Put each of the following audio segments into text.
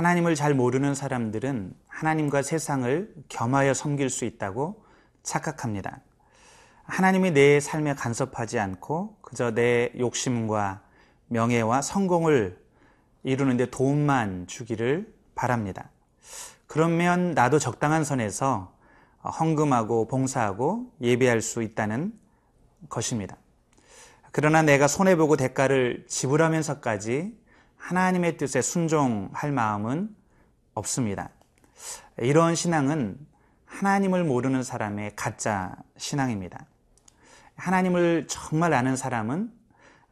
하나님을 잘 모르는 사람들은 하나님과 세상을 겸하여 섬길 수 있다고 착각합니다. 하나님이 내 삶에 간섭하지 않고 그저 내 욕심과 명예와 성공을 이루는데 도움만 주기를 바랍니다. 그러면 나도 적당한 선에서 헌금하고 봉사하고 예배할 수 있다는 것입니다. 그러나 내가 손해보고 대가를 지불하면서까지 하나님의 뜻에 순종할 마음은 없습니다. 이런 신앙은 하나님을 모르는 사람의 가짜 신앙입니다. 하나님을 정말 아는 사람은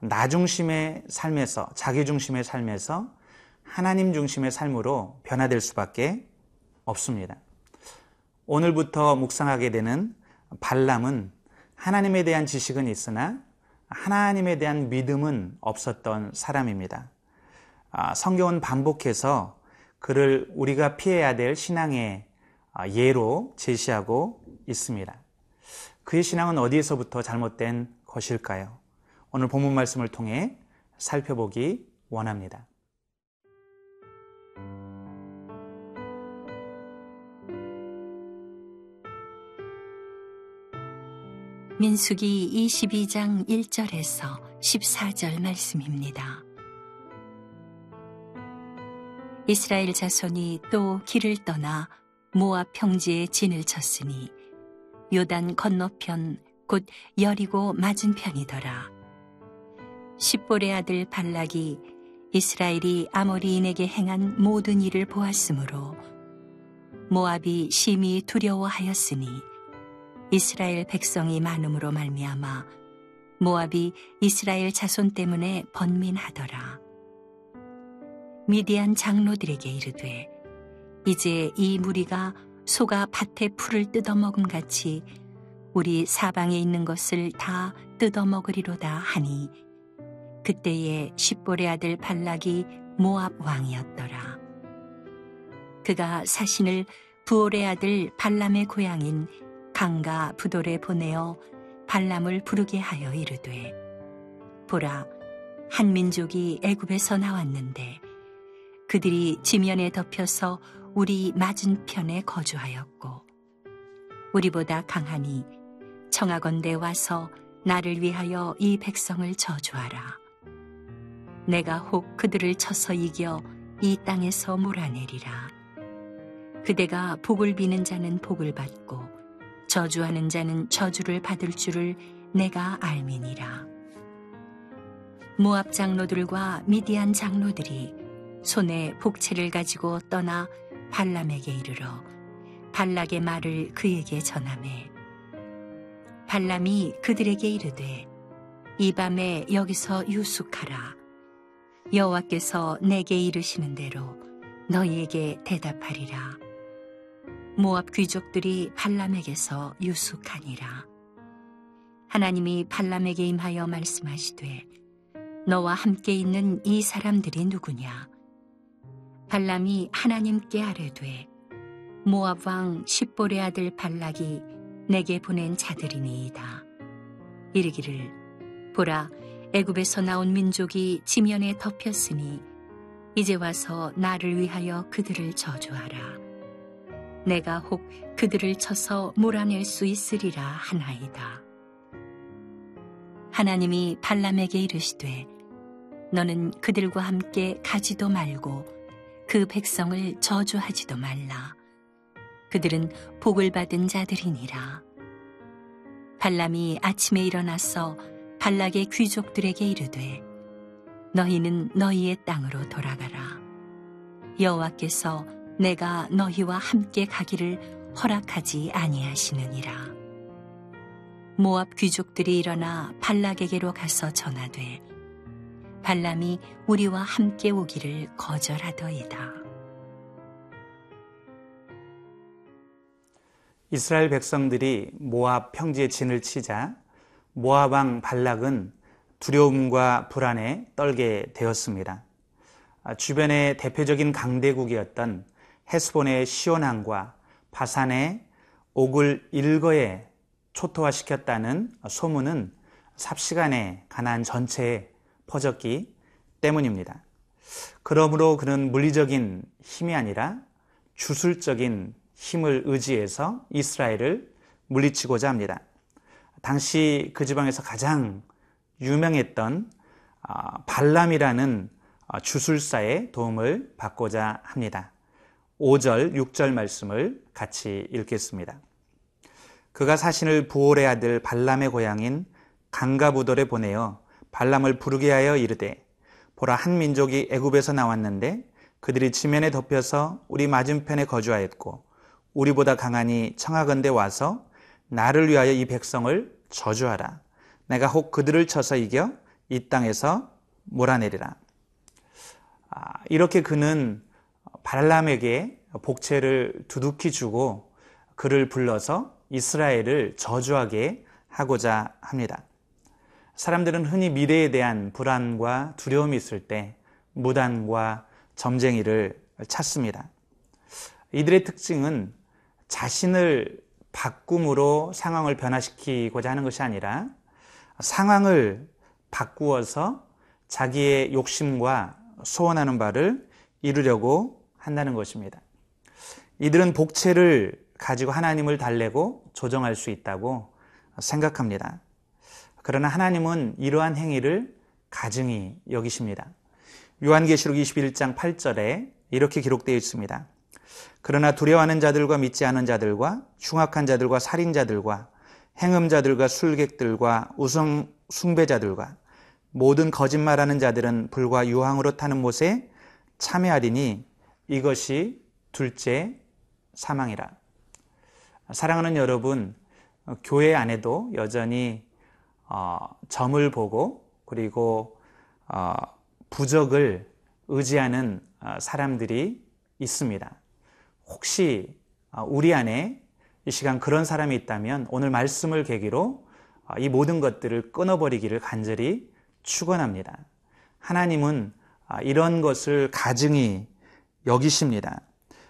나 중심의 삶에서, 자기 중심의 삶에서 하나님 중심의 삶으로 변화될 수밖에 없습니다. 오늘부터 묵상하게 되는 발람은 하나님에 대한 지식은 있으나 하나님에 대한 믿음은 없었던 사람입니다. 아, 성경은 반복해서 그를 우리가 피해야 될 신앙의 아, 예로 제시하고 있습니다. 그의 신앙은 어디에서부터 잘못된 것일까요? 오늘 본문 말씀을 통해 살펴보기 원합니다. 민숙이 22장 1절에서 14절 말씀입니다. 이스라엘 자손이 또 길을 떠나 모압 평지에 진을 쳤으니 요단 건너편 곧 여리고 맞은편이더라. 십볼의 아들 발락이 이스라엘이 아모리인에게 행한 모든 일을 보았으므로 모압이 심히 두려워하였으니 이스라엘 백성이 많음으로 말미암아 모압이 이스라엘 자손 때문에 번민하더라. 미디안 장로들에게 이르되 이제 이 무리가 소가 밭에 풀을 뜯어먹음 같이 우리 사방에 있는 것을 다 뜯어먹으리로다 하니 그때에 십볼의 아들 발락이 모압 왕이었더라. 그가 사신을 부올의 아들 발람의 고향인 강가 부돌에 보내어 발람을 부르게 하여 이르되 보라 한 민족이 애굽에서 나왔는데 그들이 지면에 덮여서 우리 맞은편에 거주하였고 우리보다 강하니 청하건대 와서 나를 위하여 이 백성을 저주하라 내가 혹 그들을 쳐서 이겨 이 땅에서 몰아내리라 그대가 복을 비는 자는 복을 받고 저주하는 자는 저주를 받을 줄을 내가 알미니라. 모압 장로들과 미디안 장로들이 손에 복채를 가지고 떠나 발람에게 이르러 발락의 말을 그에게 전하매 발람이 그들에게 이르되 이 밤에 여기서 유숙하라 여호와께서 내게 이르시는 대로 너희에게 대답하리라 모압 귀족들이 발람에게서 유숙하니라. 하나님이 발람에게 임하여 말씀하시되 너와 함께 있는 이 사람들이 누구냐? 발람이 하나님께 아뢰되 모압 왕 십볼의 아들 발락이 내게 보낸 자들이니이다. 이르기를 보라 애굽에서 나온 민족이 지면에 덮였으니 이제 와서 나를 위하여 그들을 저주하라. 내가 혹 그들을 쳐서 몰아낼 수 있으리라 하나이다. 하나님이 발람에게 이르시되 너는 그들과 함께 가지도 말고 그 백성을 저주하지도 말라. 그들은 복을 받은 자들이니라. 발람이 아침에 일어나서 발락의 귀족들에게 이르되 너희는 너희의 땅으로 돌아가라. 여호와께서 내가 너희와 함께 가기를 허락하지 아니하시느니라. 모압 귀족들이 일어나 발락에게로 가서 전하되 발람이 우리와 함께 오기를 거절하더이다. 이스라엘 백성들이 모압 평지에 진을 치자 모압 왕 발락은 두려움과 불안에 떨게 되었습니다. 주변의 대표적인 강대국이었던 헤스본의 시온항과 바산의 옥을 일거에 초토화시켰다는 소문은 삽시간에 가난 전체에 퍼졌기 때문입니다. 그러므로 그는 물리적인 힘이 아니라 주술적인 힘을 의지해서 이스라엘을 물리치고자 합니다. 당시 그 지방에서 가장 유명했던 아, 발람이라는 아, 주술사의 도움을 받고자 합니다. 5절, 6절 말씀을 같이 읽겠습니다. 그가 사신을 부올의 아들 발람의 고향인 강가부돌에 보내어 발람을 부르게 하여 이르되 보라 한 민족이 애굽에서 나왔는데 그들이 지면에 덮여서 우리 맞은편에 거주하였고 우리보다 강하니 청하건대 와서 나를 위하여 이 백성을 저주하라. 내가 혹 그들을 쳐서 이겨 이 땅에서 몰아내리라. 아, 이렇게 그는 발람에게 복채를 두둑히 주고 그를 불러서 이스라엘을 저주하게 하고자 합니다. 사람들은 흔히 미래에 대한 불안과 두려움이 있을 때 무단과 점쟁이를 찾습니다. 이들의 특징은 자신을 바꿈으로 상황을 변화시키고자 하는 것이 아니라 상황을 바꾸어서 자기의 욕심과 소원하는 바를 이루려고 한다는 것입니다. 이들은 복채를 가지고 하나님을 달래고 조정할 수 있다고 생각합니다. 그러나 하나님은 이러한 행위를 가증히 여기십니다. 요한계시록 21장 8절에 이렇게 기록되어 있습니다. 그러나 두려워하는 자들과 믿지 않은 자들과 흉악한 자들과 살인자들과 행음자들과 술객들과 우성 숭배자들과 모든 거짓말하는 자들은 불과 유황으로 타는 못에 참여하리니 이것이 둘째 사망이라. 사랑하는 여러분, 교회 안에도 여전히 어, 점을 보고 그리고 어, 부적을 의지하는 어, 사람들이 있습니다. 혹시 어, 우리 안에 이 시간 그런 사람이 있다면 오늘 말씀을 계기로 어, 이 모든 것들을 끊어버리기를 간절히 축원합니다. 하나님은 이런 것을 가증히 여기십니다.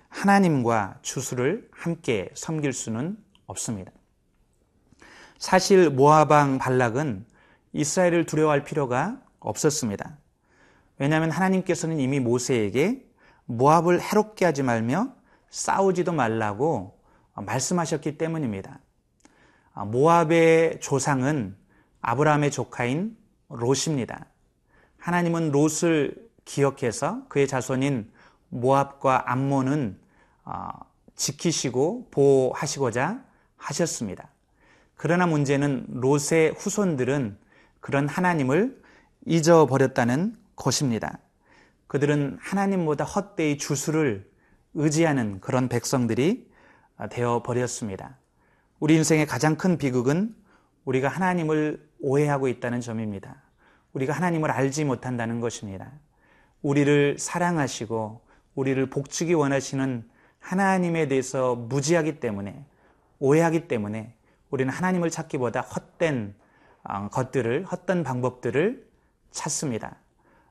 하나님과 주수를 함께 섬길 수는 없습니다. 사실 모아방 발락은 이스라엘을 두려워할 필요가 없었습니다. 왜냐하면 하나님께서는 이미 모세에게 모압을 해롭게 하지 말며 싸우지도 말라고 말씀하셨기 때문입니다. 모압의 조상은 아브라함의 조카인 롯입니다. 하나님은 롯을 기억해서 그의 자손인 모압과 암몬은 어, 지키시고 보호하시고자 하셨습니다. 그러나 문제는 롯의 후손들은 그런 하나님을 잊어버렸다는 것입니다. 그들은 하나님보다 헛되이 주수를 의지하는 그런 백성들이 되어 버렸습니다. 우리 인생의 가장 큰 비극은 우리가 하나님을 오해하고 있다는 점입니다. 우리가 하나님을 알지 못한다는 것입니다. 우리를 사랑하시고 우리를 복주기 원하시는 하나님에 대해서 무지하기 때문에 오해하기 때문에 우리는 하나님을 찾기보다 헛된 어, 것들을 헛된 방법들을 찾습니다.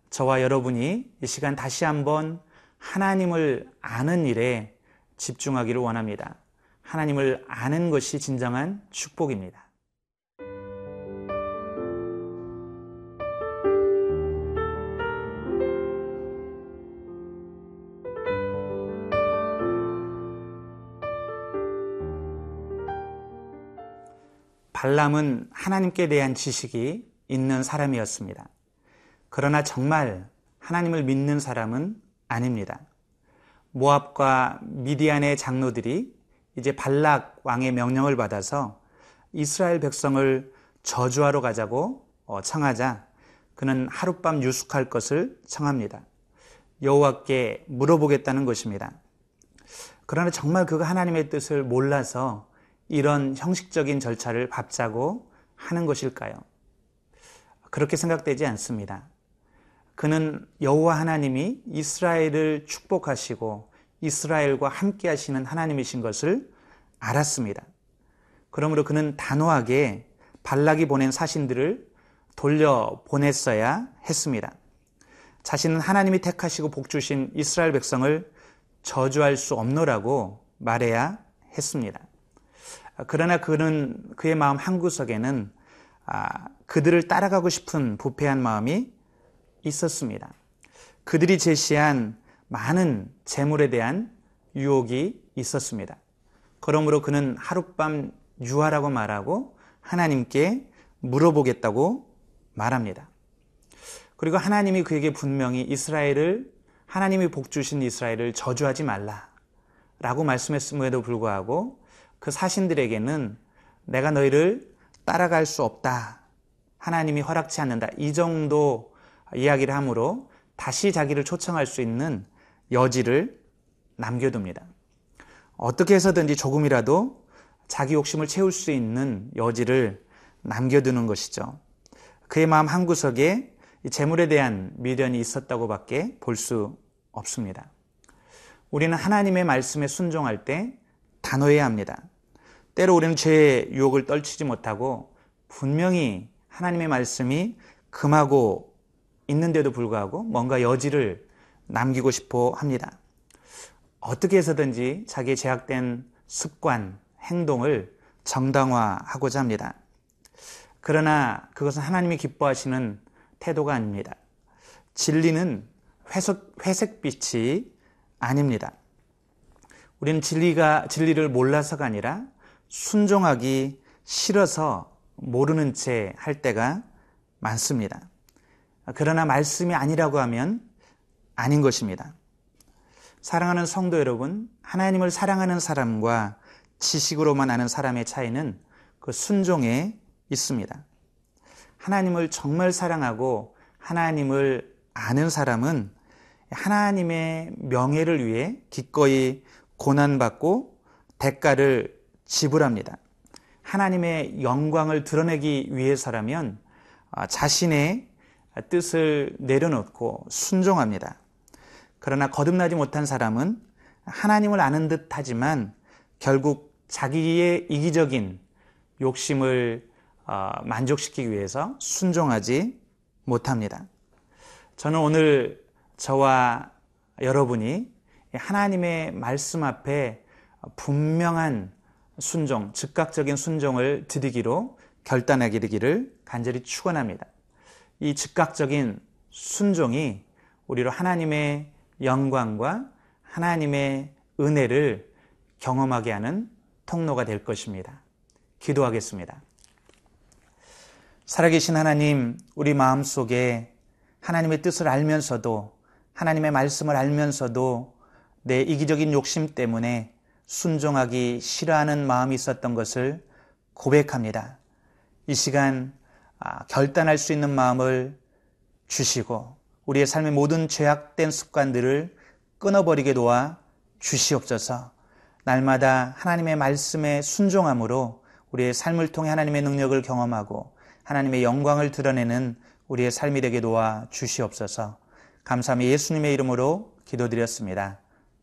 저와 여러분이 이 시간 다시 한번 하나님을 아는 일에 집중하기를 원합니다. 하나님을 아는 것이 진정한 축복입니다. 발람은 하나님께 대한 지식이 있는 사람이었습니다. 그러나 정말 하나님을 믿는 사람은 아닙니다. 모압과 미디안의 장로들이 이제 발락 왕의 명령을 받아서 이스라엘 백성을 저주하러 가자고 어, 청하자 그는 하룻밤 유숙할 것을 청합니다. 여호와께 물어보겠다는 것입니다. 그러나 정말 그가 하나님의 뜻을 몰라서 이런 형식적인 절차를 밟자고 하는 것일까요? 그렇게 생각되지 않습니다. 그는 여호와 하나님이 이스라엘을 축복하시고 이스라엘과 함께 하시는 하나님이신 것을 알았습니다. 그러므로 그는 단호하게 발락이 보낸 사신들을 돌려 보냈어야 했습니다. 자신은 하나님이 택하시고 복주신 이스라엘 백성을 저주할 수 없노라고 말해야 했습니다. 그러나 그는 그의 마음 한구석에는 아, 그들을 따라가고 싶은 부패한 마음이 있었습니다. 그들이 제시한 많은 재물에 대한 유혹이 있었습니다. 그러므로 그는 하룻밤 유하라고 말하고 하나님께 물어보겠다고 말합니다. 그리고 하나님이 그에게 분명히 이스라엘을 하나님이 복 주신 이스라엘을 저주하지 말라 라고 말씀했음에도 불구하고 그 사신들에게는 내가 너희를 따라갈 수 없다. 하나님이 허락치 않는다. 이 정도 이야기를 하므로 다시 자기를 초청할 수 있는 여지를 남겨둡니다. 어떻게 해서든지 조금이라도 자기 욕심을 채울 수 있는 여지를 남겨두는 것이죠. 그의 마음 한구석에 재물에 대한 미련이 있었다고 밖에 볼 수 없습니다. 우리는 하나님의 말씀에 순종할 때 단호해야 합니다. 때로 우리는 죄의 유혹을 떨치지 못하고 분명히 하나님의 말씀이 금하고 있는데도 불구하고 뭔가 여지를 남기고 싶어 합니다. 어떻게 해서든지 자기의 제약된 습관, 행동을 정당화하고자 합니다. 그러나 그것은 하나님이 기뻐하시는 태도가 아닙니다. 진리는 회색, 회색빛이 아닙니다. 우리는 진리가, 진리를 몰라서가 아니라 순종하기 싫어서 모르는 채 할 때가 많습니다. 그러나 말씀이 아니라고 하면 아닌 것입니다. 사랑하는 성도 여러분, 하나님을 사랑하는 사람과 지식으로만 아는 사람의 차이는 그 순종에 있습니다. 하나님을 정말 사랑하고 하나님을 아는 사람은 하나님의 명예를 위해 기꺼이 고난받고 대가를 지불합니다. 하나님의 영광을 드러내기 위해서라면 아, 자신의 뜻을 내려놓고 순종합니다. 그러나 거듭나지 못한 사람은 하나님을 아는 듯 하지만 결국 자기의 이기적인 욕심을 어, 만족시키기 위해서 순종하지 못합니다. 저는 오늘 저와 여러분이 하나님의 말씀 앞에 분명한 순종, 즉각적인 순종을 드리기로 결단하게 되기를 간절히 축원합니다. 이 즉각적인 순종이 우리로 하나님의 영광과 하나님의 은혜를 경험하게 하는 통로가 될 것입니다. 기도하겠습니다. 살아계신 하나님, 우리 마음 속에 하나님의 뜻을 알면서도 하나님의 말씀을 알면서도 내 이기적인 욕심 때문에 순종하기 싫어하는 마음이 있었던 것을 고백합니다. 이 시간 아, 결단할 수 있는 마음을 주시고 우리의 삶의 모든 죄악된 습관들을 끊어버리게 도와 주시옵소서. 날마다 하나님의 말씀에 순종함으로 우리의 삶을 통해 하나님의 능력을 경험하고 하나님의 영광을 드러내는 우리의 삶이 되게 도와 주시옵소서. 감사함이 예수님의 이름으로 기도드렸습니다.